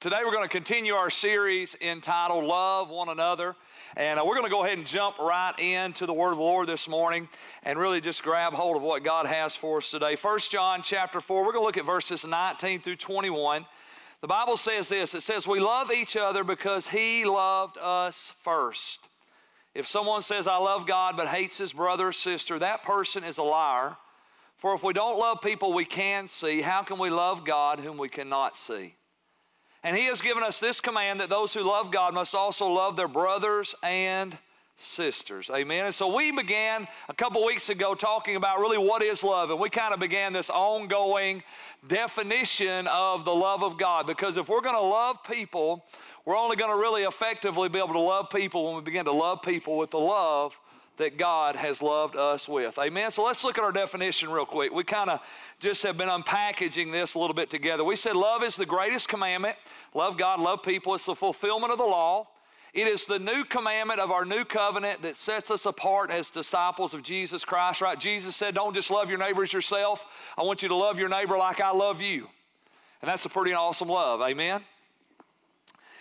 Today we're going to continue our series entitled Love One Another. And uh, we're going to go ahead and jump right into the Word of the Lord this morning and really just grab hold of what God has for us today. 1 John chapter 4, we're going to look at verses 19 through 21. The Bible says this it says, We love each other because He loved us first. If someone says, I love God, but hates his brother or sister, that person is a liar. For if we don't love people we can see, how can we love God whom we cannot see? And he has given us this command that those who love God must also love their brothers and sisters. Amen. And so we began a couple weeks ago talking about really what is love. And we kind of began this ongoing definition of the love of God. Because if we're going to love people, we're only going to really effectively be able to love people when we begin to love people with the love that God has loved us with. Amen. So let's look at our definition real quick. We kind of just have been unpackaging this a little bit together. We said love is the greatest commandment. Love God, love people. It's the fulfillment of the law. It is the new commandment of our new covenant that sets us apart as disciples of Jesus Christ, right? Jesus said, Don't just love your neighbor as yourself. I want you to love your neighbor like I love you. And that's a pretty awesome love. Amen.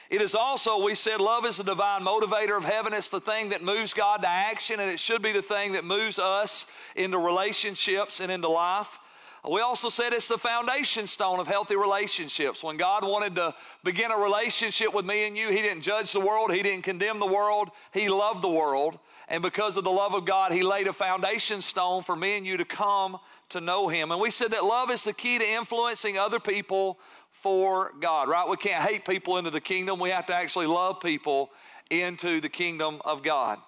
It is also, we said, love is the divine motivator of heaven. It's the thing that moves God to action, and it should be the thing that moves us into relationships and into life. We also said it's the foundation stone of healthy relationships. When God wanted to begin a relationship with me and you, He didn't judge the world, He didn't condemn the world, He loved the world. And because of the love of God, He laid a foundation stone for me and you to come to know Him. And we said that love is the key to influencing other people for God, right? We can't hate people into the kingdom. We have to actually love people into the kingdom of God.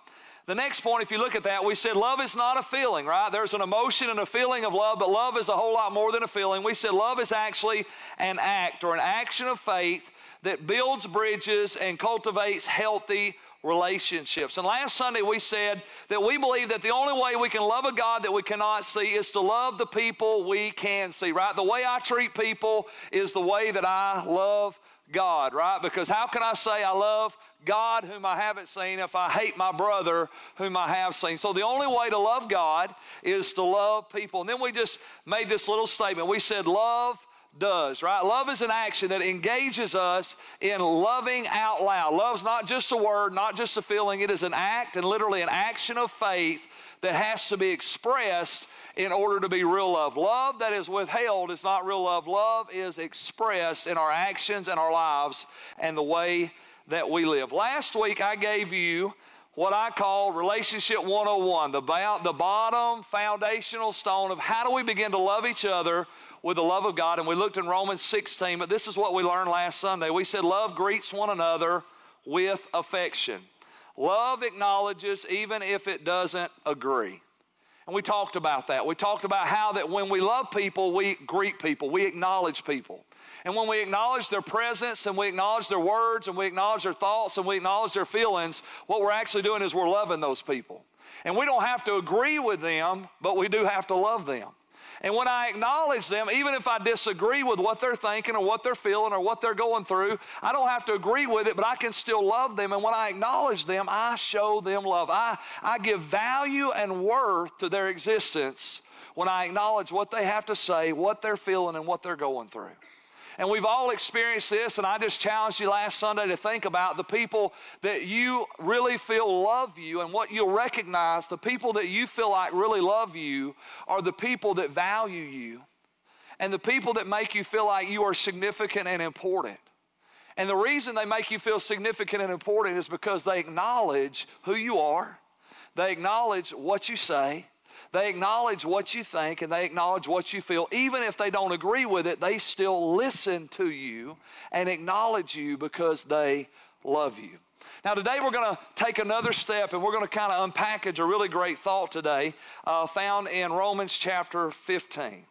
The next point, if you look at that, we said love is not a feeling, right? There's an emotion and a feeling of love, but love is a whole lot more than a feeling. We said love is actually an act or an action of faith that builds bridges and cultivates healthy relationships. And last Sunday we said that we believe that the only way we can love a God that we cannot see is to love the people we can see, right? The way I treat people is the way that I love God, right? Because how can I say I love God whom I haven't seen if I hate my brother whom I have seen? So the only way to love God is to love people. And then we just made this little statement. We said, love does, right? Love is an action that engages us in loving out loud. Love's not just a word, not just a feeling, it is an act and literally an action of faith that has to be expressed in order to be real love. Love that is withheld is not real love. Love is expressed in our actions and our lives and the way that we live. Last week I gave you what I call Relationship 101, the, the bottom foundational stone of how do we begin to love each other with the love of God. And we looked in Romans 16, but this is what we learned last Sunday. We said love greets one another with affection. Love acknowledges even if it doesn't agree. And we talked about that. We talked about how that when we love people, we greet people, we acknowledge people. And when we acknowledge their presence and we acknowledge their words and we acknowledge their thoughts and we acknowledge their feelings, what we're actually doing is we're loving those people. And we don't have to agree with them, but we do have to love them. And when I acknowledge them, even if I disagree with what they're thinking or what they're feeling or what they're going through, I don't have to agree with it, but I can still love them. And when I acknowledge them, I show them love. I, I give value and worth to their existence when I acknowledge what they have to say, what they're feeling, and what they're going through. And we've all experienced this, and I just challenged you last Sunday to think about the people that you really feel love you and what you'll recognize the people that you feel like really love you are the people that value you and the people that make you feel like you are significant and important. And the reason they make you feel significant and important is because they acknowledge who you are, they acknowledge what you say, they acknowledge what you think and they acknowledge what you feel. Even if they don't agree with it, they still listen to you and acknowledge you because they love you. Now, today we're going to take another step and we're going to kind of unpackage a really great thought today uh, found in Romans chapter 15,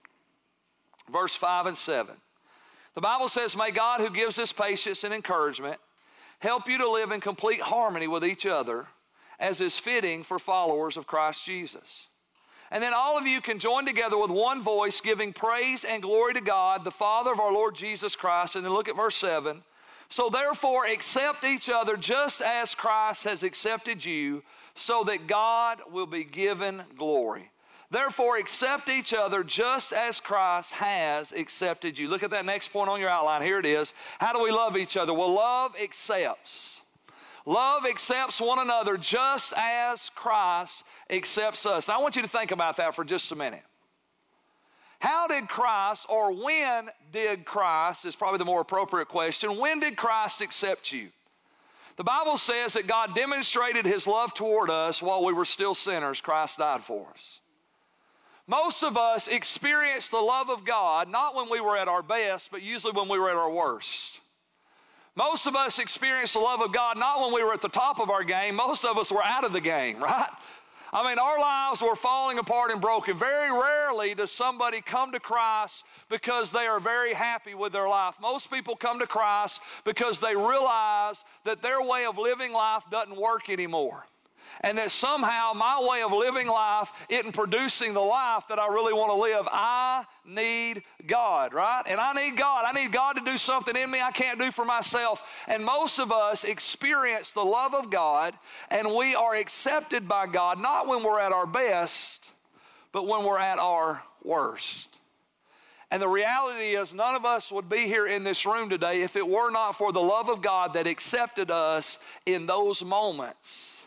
verse 5 and 7. The Bible says, May God, who gives us patience and encouragement, help you to live in complete harmony with each other as is fitting for followers of Christ Jesus. And then all of you can join together with one voice, giving praise and glory to God, the Father of our Lord Jesus Christ. And then look at verse 7. So therefore, accept each other just as Christ has accepted you, so that God will be given glory. Therefore, accept each other just as Christ has accepted you. Look at that next point on your outline. Here it is. How do we love each other? Well, love accepts. Love accepts one another just as Christ accepts us. Now, I want you to think about that for just a minute. How did Christ, or when did Christ, is probably the more appropriate question, when did Christ accept you? The Bible says that God demonstrated his love toward us while we were still sinners. Christ died for us. Most of us experienced the love of God not when we were at our best, but usually when we were at our worst. Most of us experienced the love of God not when we were at the top of our game, most of us were out of the game, right? I mean, our lives were falling apart and broken. Very rarely does somebody come to Christ because they are very happy with their life. Most people come to Christ because they realize that their way of living life doesn't work anymore and that somehow my way of living life isn't producing the life that I really want to live. I need God, right? And I need God. I need God to do something in me I can't do for myself. And most of us experience the love of God and we are accepted by God not when we're at our best, but when we're at our worst. And the reality is, none of us would be here in this room today if it were not for the love of God that accepted us in those moments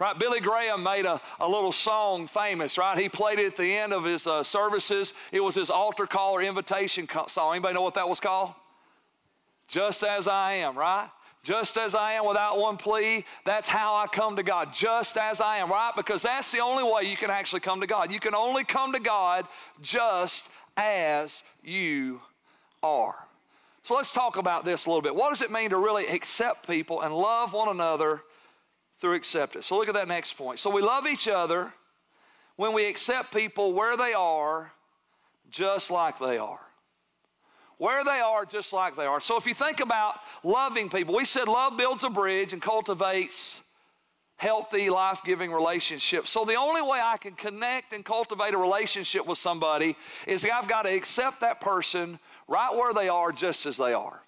right? Billy Graham made a, a little song famous, right? He played it at the end of his uh, services. It was his altar call or invitation song. Anybody know what that was called? Just as I am, right? Just as I am without one plea, that's how I come to God. Just as I am, right? Because that's the only way you can actually come to God. You can only come to God just as you are. So let's talk about this a little bit. What does it mean to really accept people and love one another through acceptance. So look at that next point. So we love each other when we accept people where they are, just like they are. Where they are, just like they are. So if you think about loving people, we said love builds a bridge and cultivates healthy, life giving relationships. So the only way I can connect and cultivate a relationship with somebody is I've got to accept that person right where they are, just as they are.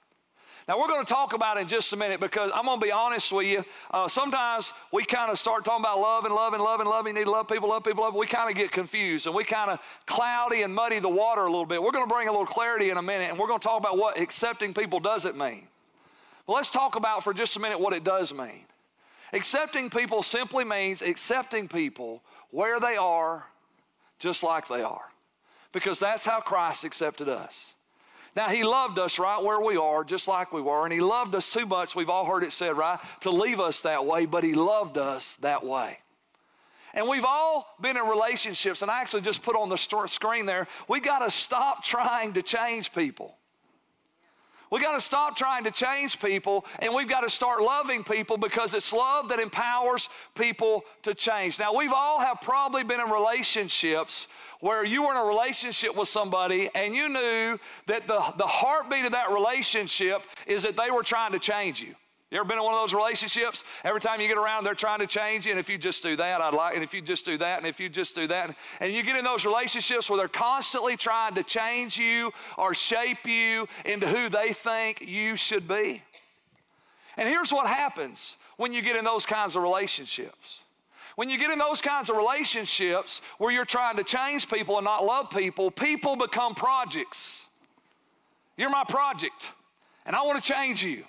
Now, we're going to talk about it in just a minute because I'm going to be honest with you. Uh, sometimes we kind of start talking about love and love and love and love. You need to love people, love people, love. We kind of get confused and we kind of cloudy and muddy the water a little bit. We're going to bring a little clarity in a minute and we're going to talk about what accepting people doesn't mean. But let's talk about for just a minute what it does mean. Accepting people simply means accepting people where they are, just like they are, because that's how Christ accepted us. Now, He loved us right where we are, just like we were, and He loved us too much, we've all heard it said, right, to leave us that way, but He loved us that way. And we've all been in relationships, and I actually just put on the screen there, we got to stop trying to change people. We got to stop trying to change people and we've got to start loving people because it's love that empowers people to change. Now, we've all have probably been in relationships where you were in a relationship with somebody and you knew that the, the heartbeat of that relationship is that they were trying to change you. You ever been in one of those relationships? Every time you get around, they're trying to change you, and if you just do that, I'd like, and if you just do that, and if you just do that, and you get in those relationships where they're constantly trying to change you or shape you into who they think you should be. And here's what happens when you get in those kinds of relationships. When you get in those kinds of relationships where you're trying to change people and not love people, people become projects. You're my project, and I want to change you.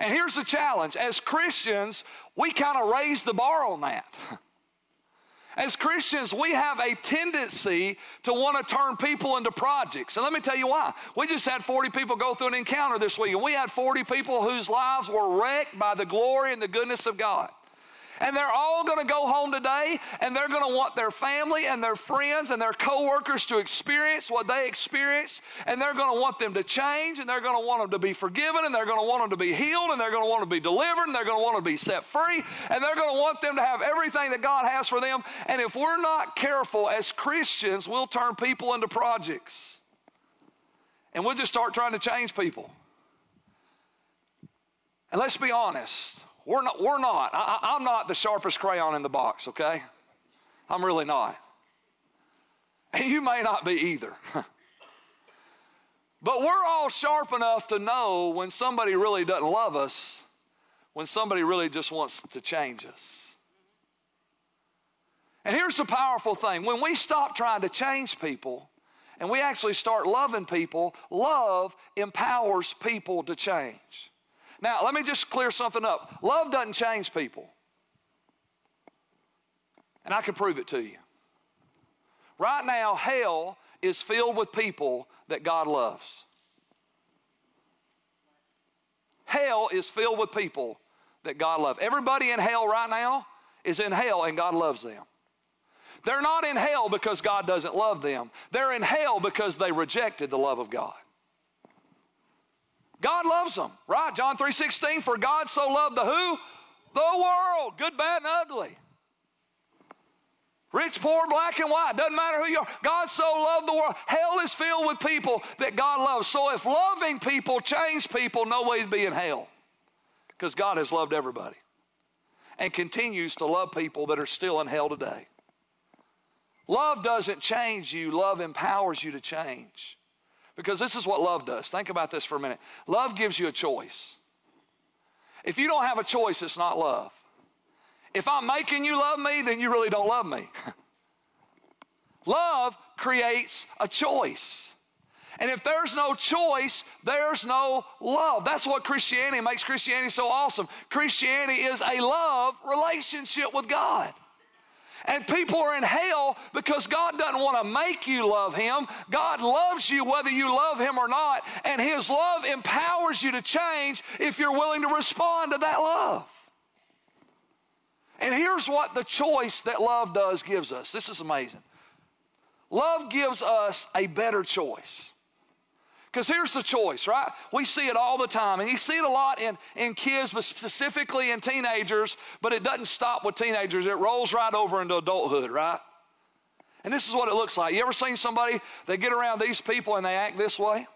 And here's the challenge as Christians, we kind of raise the bar on that. As Christians, we have a tendency to want to turn people into projects. And let me tell you why. We just had 40 people go through an encounter this week, and we had 40 people whose lives were wrecked by the glory and the goodness of God. And they're all going to go home today and they're going to want their family and their friends and their coworkers to experience what they experienced. And they're going to want them to change and they're going to want them to be forgiven and they're going to want them to be healed and they're going to want to be delivered and they're going to want to be set free and they're going to want them to have everything that God has for them. And if we're not careful as Christians, we'll turn people into projects. And we'll just start trying to change people. And let's be honest we're not, we're not. I, am not the sharpest crayon in the box, okay? I'm really not. And you may not be either. but we're all sharp enough to know when somebody really doesn't love us, when somebody really just wants to change us. And here's the powerful thing when we stop trying to change people and we actually start loving people, love empowers people to change. Now, let me just clear something up love doesn't change people. And I can prove it to you. Right now, hell is filled with people that God loves. Hell is filled with people that God loves. Everybody in hell right now is in hell and God loves them. They're not in hell because God doesn't love them. They're in hell because they rejected the love of God. God loves them, right? John 3:16 for God so loved the who? The world, good, bad and ugly. Rich, poor, black, and white, doesn't matter who you are. God so loved the world. Hell is filled with people that God loves. So if loving people change people, no way to be in hell. Because God has loved everybody and continues to love people that are still in hell today. Love doesn't change you, love empowers you to change. Because this is what love does. Think about this for a minute. Love gives you a choice. If you don't have a choice, it's not love. If I'm making you love me, then you really don't love me. love creates a choice. And if there's no choice, there's no love. That's what Christianity makes Christianity so awesome. Christianity is a love relationship with God. And people are in hell because God doesn't want to make you love Him. God loves you whether you love Him or not. And His love empowers you to change if you're willing to respond to that love. And here's what the choice that love does gives us. This is amazing. Love gives us a better choice. Because here's the choice, right? We see it all the time. And you see it a lot in, in kids, but specifically in teenagers, but it doesn't stop with teenagers. It rolls right over into adulthood, right? And this is what it looks like. You ever seen somebody, they get around these people and they act this way?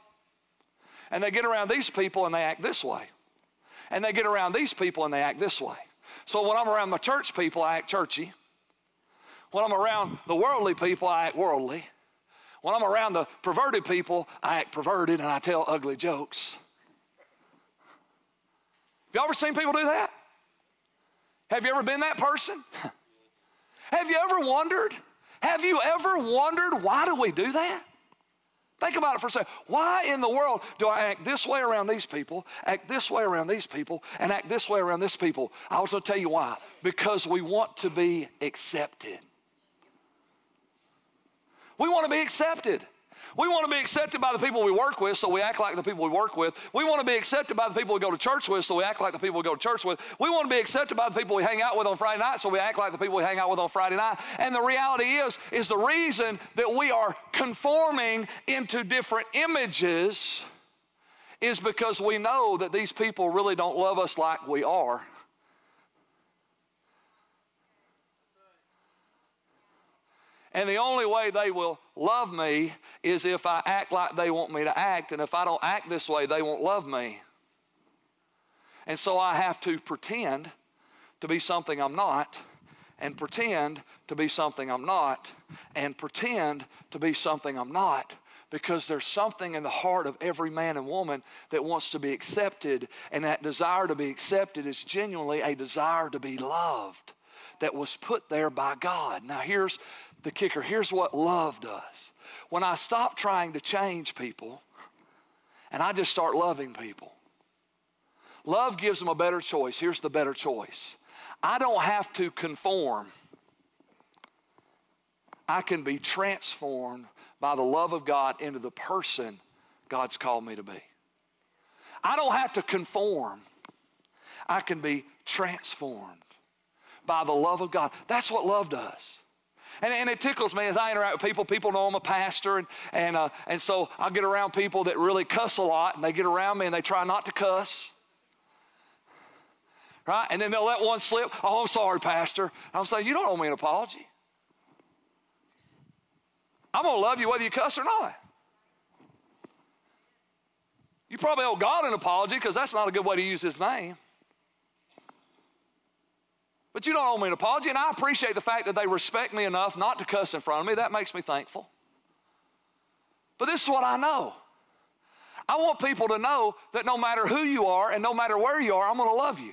And they get around these people and they act this way. And they get around these people and they act this way. So when I'm around my church people, I act churchy. When I'm around the worldly people, I act worldly. When I'm around the perverted people, I act perverted and I tell ugly jokes. Have you ever seen people do that? Have you ever been that person? Have you ever wondered? Have you ever wondered why do we do that? Think about it for a second. Why in the world do I act this way around these people, act this way around these people, and act this way around this people? I also tell you why. Because we want to be accepted. We want to be accepted. We want to be accepted by the people we work with, so we act like the people we work with. We want to be accepted by the people we go to church with, so we act like the people we go to church with. We want to be accepted by the people we hang out with on Friday night, so we act like the people we hang out with on Friday night. And the reality is, is the reason that we are conforming into different images is because we know that these people really don't love us like we are. And the only way they will love me is if I act like they want me to act. And if I don't act this way, they won't love me. And so I have to pretend to be something I'm not, and pretend to be something I'm not, and pretend to be something I'm not. Because there's something in the heart of every man and woman that wants to be accepted, and that desire to be accepted is genuinely a desire to be loved that was put there by God. Now, here's the kicker. Here's what love does. When I stop trying to change people and I just start loving people, love gives them a better choice. Here's the better choice I don't have to conform, I can be transformed by the love of God into the person God's called me to be. I don't have to conform, I can be transformed by the love of God. That's what love does. And, and it tickles me as I interact with people. People know I'm a pastor, and, and, uh, and so I get around people that really cuss a lot, and they get around me and they try not to cuss. Right? And then they'll let one slip. Oh, I'm sorry, Pastor. I'm saying, You don't owe me an apology. I'm going to love you whether you cuss or not. You probably owe God an apology because that's not a good way to use His name. But you don't owe me an apology, and I appreciate the fact that they respect me enough not to cuss in front of me. That makes me thankful. But this is what I know. I want people to know that no matter who you are and no matter where you are, I'm going to love you.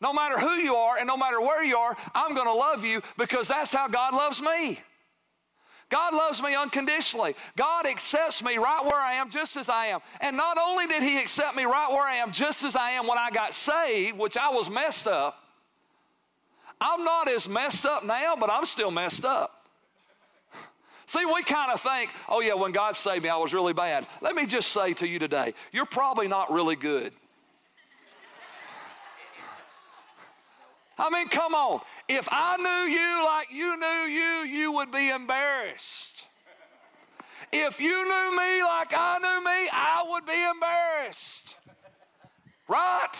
No matter who you are and no matter where you are, I'm going to love you because that's how God loves me. God loves me unconditionally. God accepts me right where I am, just as I am. And not only did He accept me right where I am, just as I am when I got saved, which I was messed up, I'm not as messed up now, but I'm still messed up. See, we kind of think, oh, yeah, when God saved me, I was really bad. Let me just say to you today, you're probably not really good. I mean, come on. If I knew you like you knew you, you would be embarrassed. If you knew me like I knew me, I would be embarrassed. Right?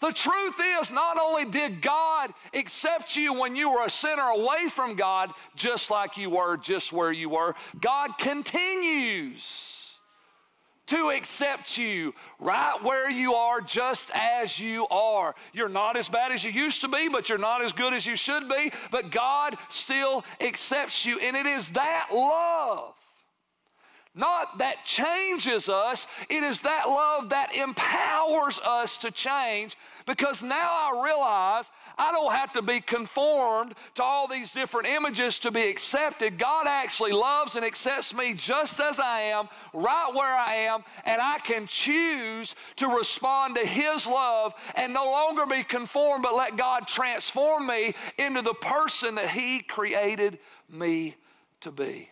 The truth is, not only did God accept you when you were a sinner away from God, just like you were, just where you were, God continues to accept you right where you are, just as you are. You're not as bad as you used to be, but you're not as good as you should be, but God still accepts you. And it is that love not that changes us, it is that love that empowers us to change because now I realize I don't have to be conformed to all these different images to be accepted. God actually loves and accepts me just as I am, right where I am, and I can choose to respond to His love and no longer be conformed, but let God transform me into the person that He created me to be.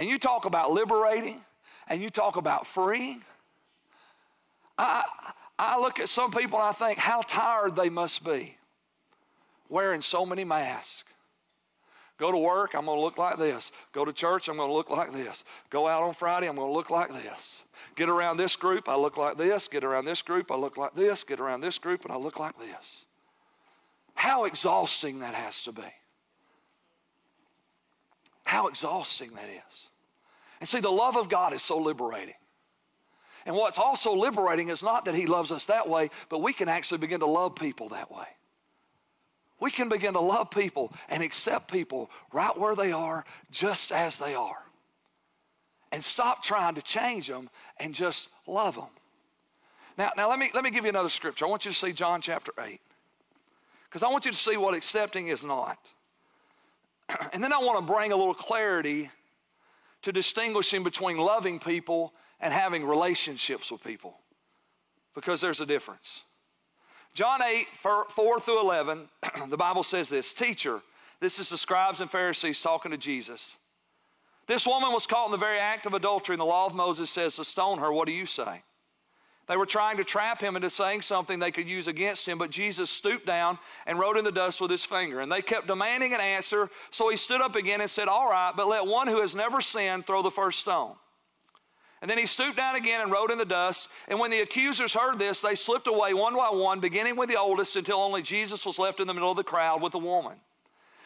And you talk about liberating and you talk about freeing. I, I look at some people and I think how tired they must be wearing so many masks. Go to work, I'm going to look like this. Go to church, I'm going to look like this. Go out on Friday, I'm going to look like this. Get around this group, I look like this. Get around this group, I look like this. Get around this group, and I look like this. How exhausting that has to be. How exhausting that is. And see, the love of God is so liberating. And what's also liberating is not that He loves us that way, but we can actually begin to love people that way. We can begin to love people and accept people right where they are, just as they are. And stop trying to change them and just love them. Now, now let, me, let me give you another scripture. I want you to see John chapter 8. Because I want you to see what accepting is not. and then I want to bring a little clarity to distinguishing between loving people and having relationships with people because there's a difference. John 8, 4 through 11, the Bible says this Teacher, this is the scribes and Pharisees talking to Jesus. This woman was caught in the very act of adultery, and the law of Moses says to stone her. What do you say? They were trying to trap him into saying something they could use against him, but Jesus stooped down and wrote in the dust with his finger. And they kept demanding an answer, so he stood up again and said, All right, but let one who has never sinned throw the first stone. And then he stooped down again and wrote in the dust. And when the accusers heard this, they slipped away one by one, beginning with the oldest, until only Jesus was left in the middle of the crowd with the woman.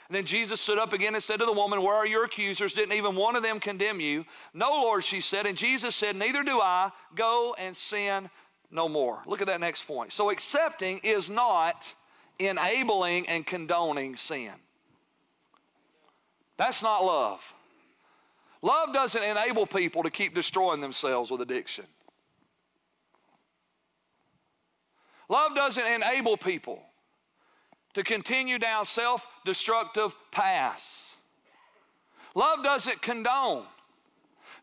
And then Jesus stood up again and said to the woman, Where are your accusers? Didn't even one of them condemn you? No, Lord, she said. And Jesus said, Neither do I. Go and sin no more. Look at that next point. So accepting is not enabling and condoning sin. That's not love. Love doesn't enable people to keep destroying themselves with addiction. Love doesn't enable people to continue down self destructive paths. Love doesn't condone.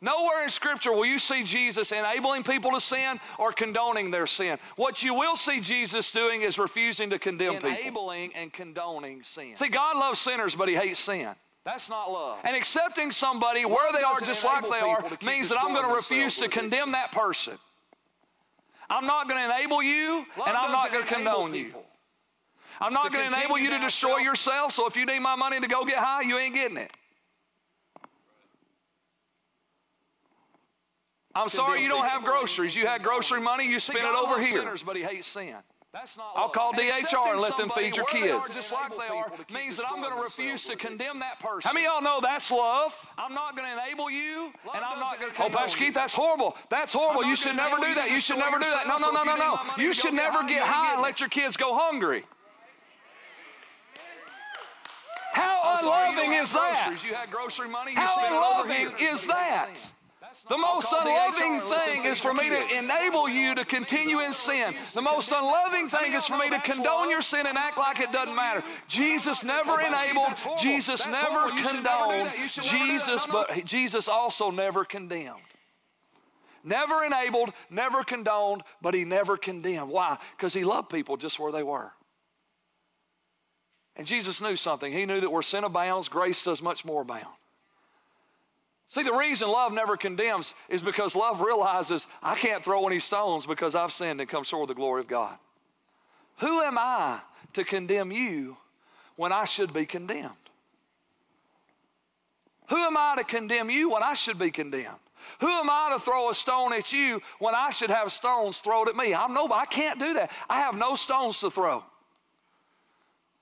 Nowhere in Scripture will you see Jesus enabling people to sin or condoning their sin. What you will see Jesus doing is refusing to condemn enabling people. Enabling and condoning sin. See, God loves sinners, but He hates sin. That's not love. And accepting somebody love where they are just like they are means that I'm going to refuse to condemn that person. I'm not going to enable you, love and I'm not going to condone you. I'm not going to enable you to destroy yourself, so if you need my money to go get high, you ain't getting it. I'm sorry you don't have groceries. You had grocery money, you spent it over here. Sinners, but he hates sin. That's not I'll call DHR and let them feed your kids. just like they are means that I'm going to refuse to condemn that person. How many y'all know that's love? I'm not going to enable you, and I'm not going to. Oh, Pastor Keith, that's horrible. That's horrible. You should never do that. You should never do that. No, no, no, no, no. You should never get high and let your kids go hungry. How unloving is that? You had grocery money. How unloving is that? The most unloving thing is for me to enable you to continue in sin. The most unloving thing is for me to condone your sin and act like it doesn't matter. Jesus never enabled, Jesus never condoned, Jesus, but Jesus also never condemned. Never enabled, never condoned, but he never condemned. Why? Because he loved people just where they were. And Jesus knew something. He knew that where sin abounds, grace does much more abound. See, the reason love never condemns is because love realizes I can't throw any stones because I've sinned and come short of the glory of God. Who am I to condemn you when I should be condemned? Who am I to condemn you when I should be condemned? Who am I to throw a stone at you when I should have stones thrown at me? I'm nobody. I can't do that. I have no stones to throw.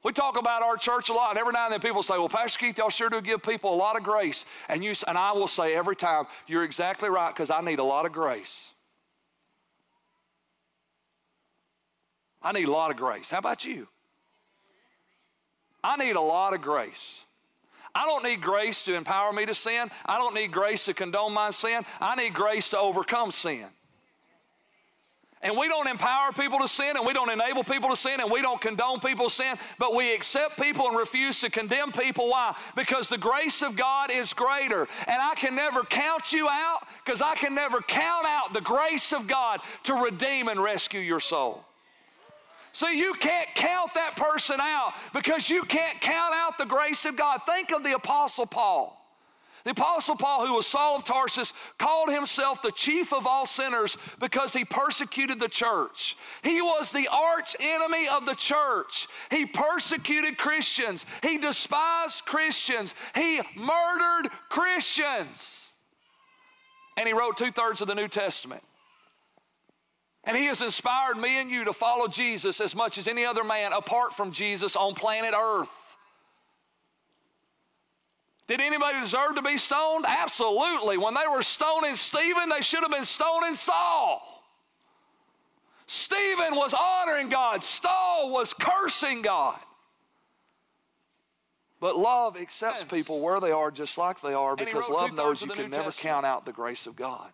We talk about our church a lot, and every now and then people say, Well, Pastor Keith, y'all sure do give people a lot of grace. And, you, and I will say every time, You're exactly right, because I need a lot of grace. I need a lot of grace. How about you? I need a lot of grace. I don't need grace to empower me to sin. I don't need grace to condone my sin. I need grace to overcome sin. And we don't empower people to sin, and we don't enable people to sin, and we don't condone people's sin, but we accept people and refuse to condemn people. Why? Because the grace of God is greater. And I can never count you out because I can never count out the grace of God to redeem and rescue your soul. So you can't count that person out because you can't count out the grace of God. Think of the Apostle Paul. The Apostle Paul, who was Saul of Tarsus, called himself the chief of all sinners because he persecuted the church. He was the arch enemy of the church. He persecuted Christians, he despised Christians, he murdered Christians. And he wrote two thirds of the New Testament. And he has inspired me and you to follow Jesus as much as any other man apart from Jesus on planet Earth. Did anybody deserve to be stoned? Absolutely. When they were stoning Stephen, they should have been stoning Saul. Stephen was honoring God, Saul was cursing God. But love accepts people where they are just like they are because love knows you can never Testament. count out the grace of God.